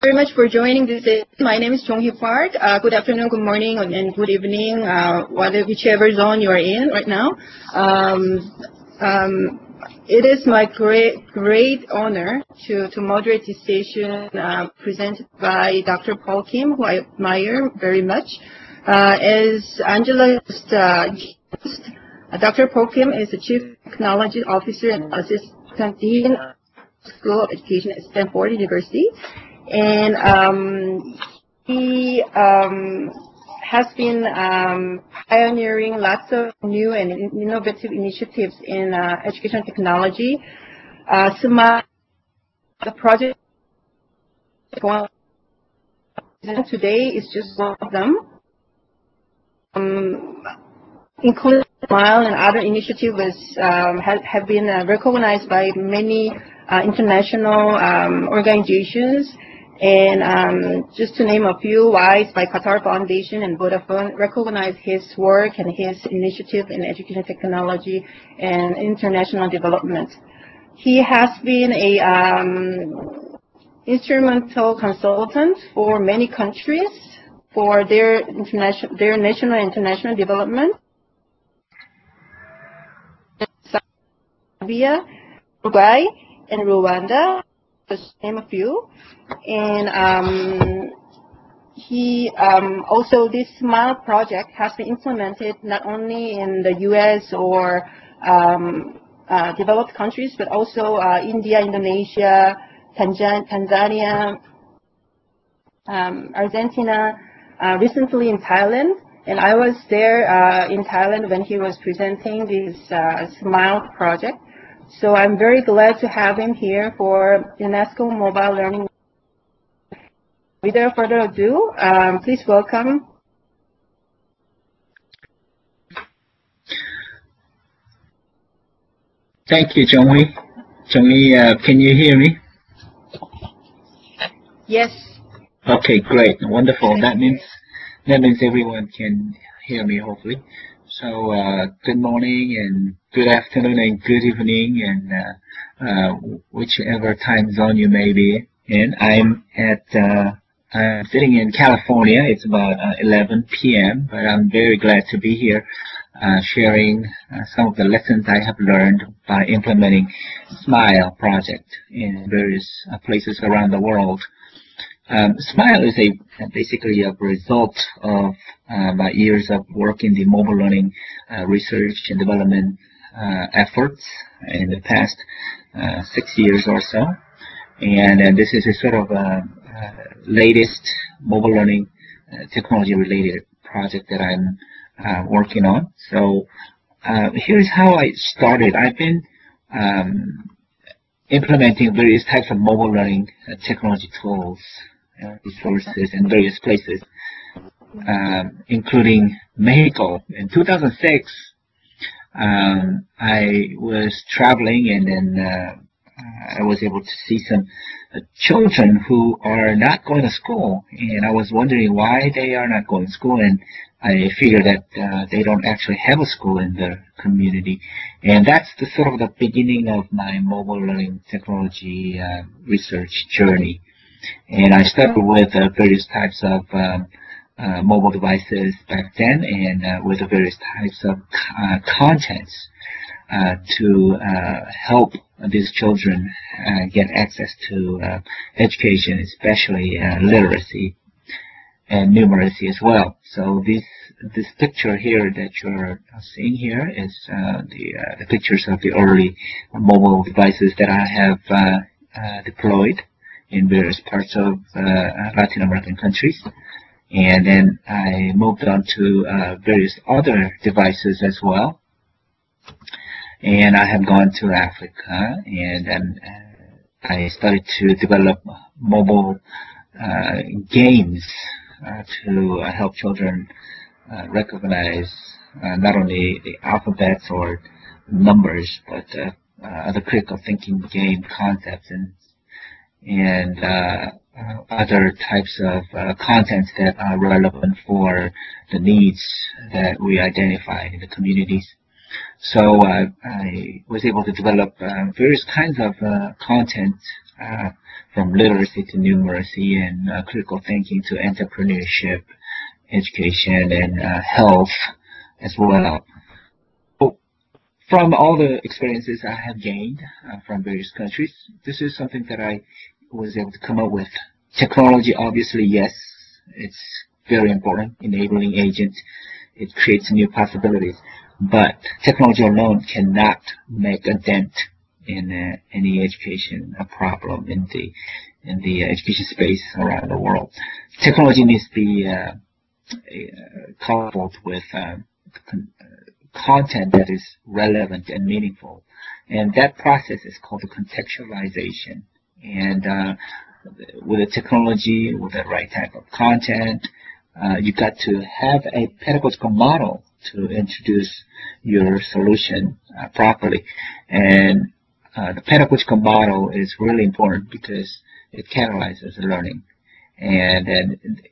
very much for joining this. My name is Jong-hee Park. Uh, good afternoon, good morning, and good evening, uh, whatever, whichever zone you are in right now. Um, um, it is my great great honor to, to moderate this session uh, presented by Dr. Paul Kim, who I admire very much. Uh, as Angela just, uh, Dr. Paul Kim is the Chief Technology Officer and Assistant Dean of School of Education at Stanford University and um, he um, has been um, pioneering lots of new and innovative initiatives in uh, education technology. Uh, SMART, the project today is just one of them. Um, including SMILE and other initiatives um, have, have been uh, recognized by many uh, international um, organizations and um, just to name a few, WISE by Qatar Foundation and Vodafone recognize his work and his initiative in education technology and international development. He has been a um, instrumental consultant for many countries for their international, their national and international development. Zambia, Uruguay, and Rwanda, to name a few. And um, he um, also this SMILE project has been implemented not only in the U.S. or um, uh, developed countries, but also uh, India, Indonesia, Tanzania, um, Argentina, uh, recently in Thailand. And I was there uh, in Thailand when he was presenting this uh, SMILE project. So I'm very glad to have him here for UNESCO Mobile Learning Without further ado, um, please welcome Thank you, Jong-hee. Jong-hee, uh, can you hear me? Yes. Okay, great, wonderful. That means that means everyone can hear me, hopefully. So, uh, good morning and good afternoon and good evening and uh, uh, whichever time zone you may be in. I'm at uh, I'm sitting in California. It's about uh, 11 p.m., but I'm very glad to be here sharing some of the lessons I have learned by implementing SMILE project in various places around the world. Um, SMILE is a basically a result of uh, my years of work in the mobile learning uh, research and development efforts in the past six years or so. And, and this is a sort of uh, latest mobile learning uh, technology related project that I'm uh, working on. So here's how I started. I've been um, implementing various types of mobile learning technology tools, resources in various places, um, including Mexico. In 2006, um, I was traveling and then uh, I was able to see some uh, children who are not going to school, and I was wondering why they are not going to school, and I figured that uh, they don't actually have a school in their community, and that's the sort of the beginning of my mobile learning technology uh, research journey. And I started with uh, various types of um, uh, mobile devices back then, and uh, with various types of contents to help these children uh, get access to uh, education, especially uh, literacy and numeracy as well. So this this picture here that you're seeing here is uh, the, uh, the pictures of the early mobile devices that I have uh, deployed in various parts of Latin American countries. And then I moved on to various other devices as well and I have gone to Africa and then uh, I started to develop mobile uh, games uh, to uh, help children uh, recognize uh, not only the alphabets or numbers but other critical thinking game concepts and and other types of contents that are relevant for the needs that we identify in the communities. So uh, I was able to develop uh, various kinds of uh, content uh, from literacy to numeracy and uh, critical thinking to entrepreneurship, education, and uh, health as well. From all the experiences I have gained uh, from various countries, this is something that I was able to come up with. Technology, obviously, yes, it's very important, enabling agent. It creates new possibilities. But technology alone cannot make a dent in uh, any education problem in the in the education space around the world. Technology needs to be uh, uh, coupled with uh, content that is relevant and meaningful, and that process is called the contextualization. And uh, with the technology, with the right type of content, uh, you got to have a pedagogical model to introduce your solution uh, properly. And uh, the pedagogical model is really important because it catalyzes the learning. And, and